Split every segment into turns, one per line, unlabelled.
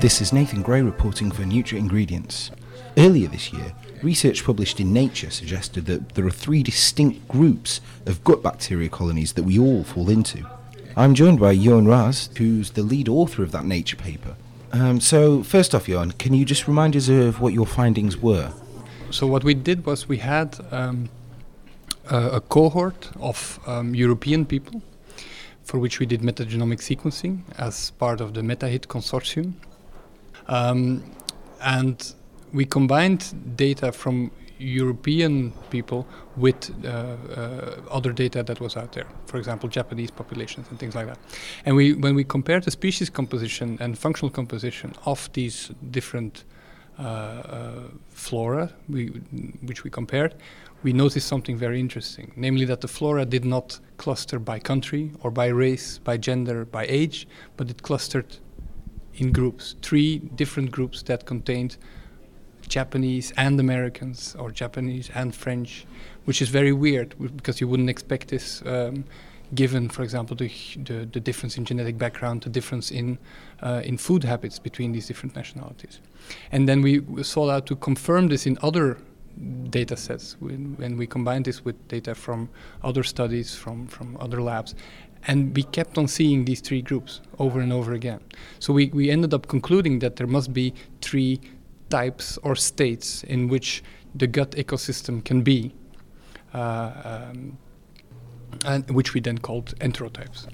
This is Nathan Gray reporting for NutraIngredients. Earlier this year, research published in Nature suggested that there are three distinct groups of gut bacteria colonies that we all fall into. I'm joined by Jeroen Raes, who's the lead author of that Nature paper. Um, so, first off, Jeroen, can you just remind us of what your findings were?
So, what we did was we had um, a, a, cohort of um, European people for which we did metagenomic sequencing as part of the MetaHit consortium. Um, and we combined data from European people with uh, uh, other data that was out there, for example, Japanese populations and things like that. And we, when we compared the species composition and functional composition of these different uh, uh, flora, we, which we compared, we noticed something very interesting, namely that the flora did not cluster by country or by race, by gender, by age, but it clustered in groups, three different groups that contained Japanese and Americans, or Japanese and French, which is very weird because you wouldn't expect this. Um, given, for example, the, the, the, difference in genetic background, the difference in uh, in food habits between these different nationalities, and then we sought out to confirm this in other data sets when, when we combined this with data from other studies from, from other labs and we kept on seeing these three groups over and over again. So we, we ended up concluding that there must be three types or states in which the gut ecosystem can be uh, um, and which we then called enterotypes.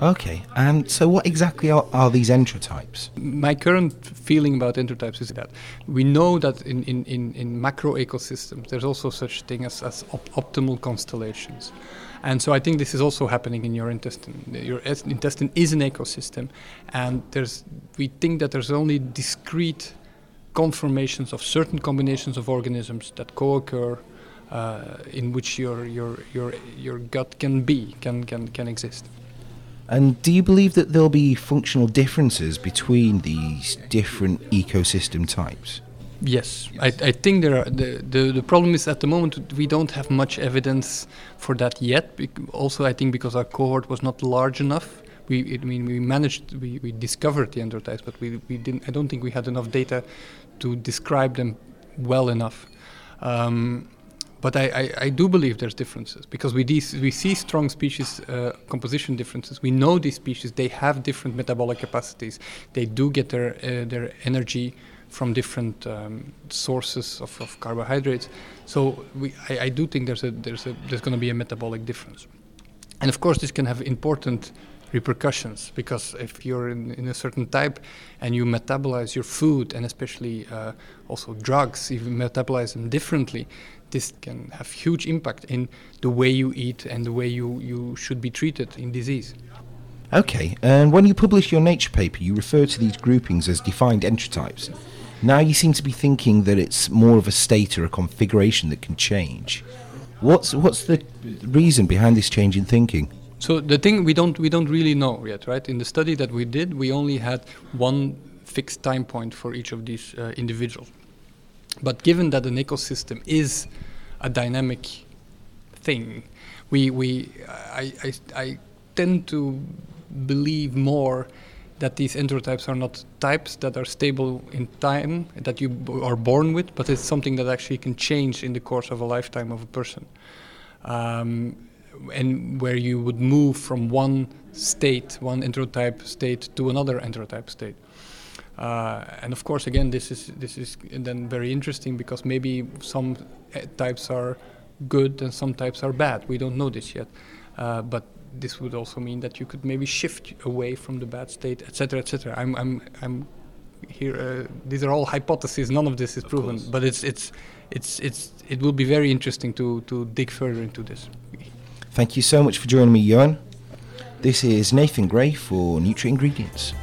Okay, and so what exactly are, are, these enterotypes?
My current feeling about enterotypes is that we know that in, in, in, in macro ecosystems there's also such thing as, as op- optimal constellations. And so I think this is also happening in your intestine. Your intestine is an ecosystem, and there's we think that there's only discrete conformations of certain combinations of organisms that co-occur uh, in which your, your, your, your gut can be, can, can, can exist.
And do you believe that there'll be functional differences between these different ecosystem types?
Yes, I, I think there are. The, the, the problem is at the moment we don't have much evidence for that yet. Also, I think because our cohort was not large enough. We, I mean, we managed, we, we discovered the enterotypes, but we, we didn't. I don't think we had enough data to describe them well enough. Um, but I, I, I, do believe there's differences because we, de- we see strong species uh, composition differences. We know these species, they have different metabolic capacities. They do get their, uh, their energy from different um, sources of, of, carbohydrates. So we, I, I, do think there's, a, there's, a, there's going to be a metabolic difference. And of course, this can have important repercussions because if you're in, in, a certain type and you metabolize your food and especially uh, also drugs, if you metabolize them differently, this can have huge impact in the way you eat and the way you, you should be treated in disease.
Okay, and when you publish your Nature paper, you refer to these groupings as defined enterotypes. Now you seem to be thinking that it's more of a state or a configuration that can change. What's what's the reason behind this change in thinking?
So the thing we don't we don't really know yet, right? In the study that we did, we only had one fixed time point for each of these uh, individuals. But given that an ecosystem is a dynamic thing, we we I I, I tend to believe more that these enterotypes are not types that are stable in time that you b- are born with, but it's something that actually can change in the course of a lifetime of a person. Um, and where you would move from one state, one enterotype state, to another enterotype state. Uh, and of course, again, this is this is then very interesting because maybe some eh, types are good and some types are bad. We don't know this yet, uh, but this would also mean that you could maybe shift away from the bad state, etc., etc. I'm, I'm, I'm here. Uh, these are all hypotheses. None of this is proven, but it's, it's, it's, it's, it will be very interesting to, to dig further into this.
Thank you so much for joining me, Jeroen. This is Nathan Gray for NutraIngredients.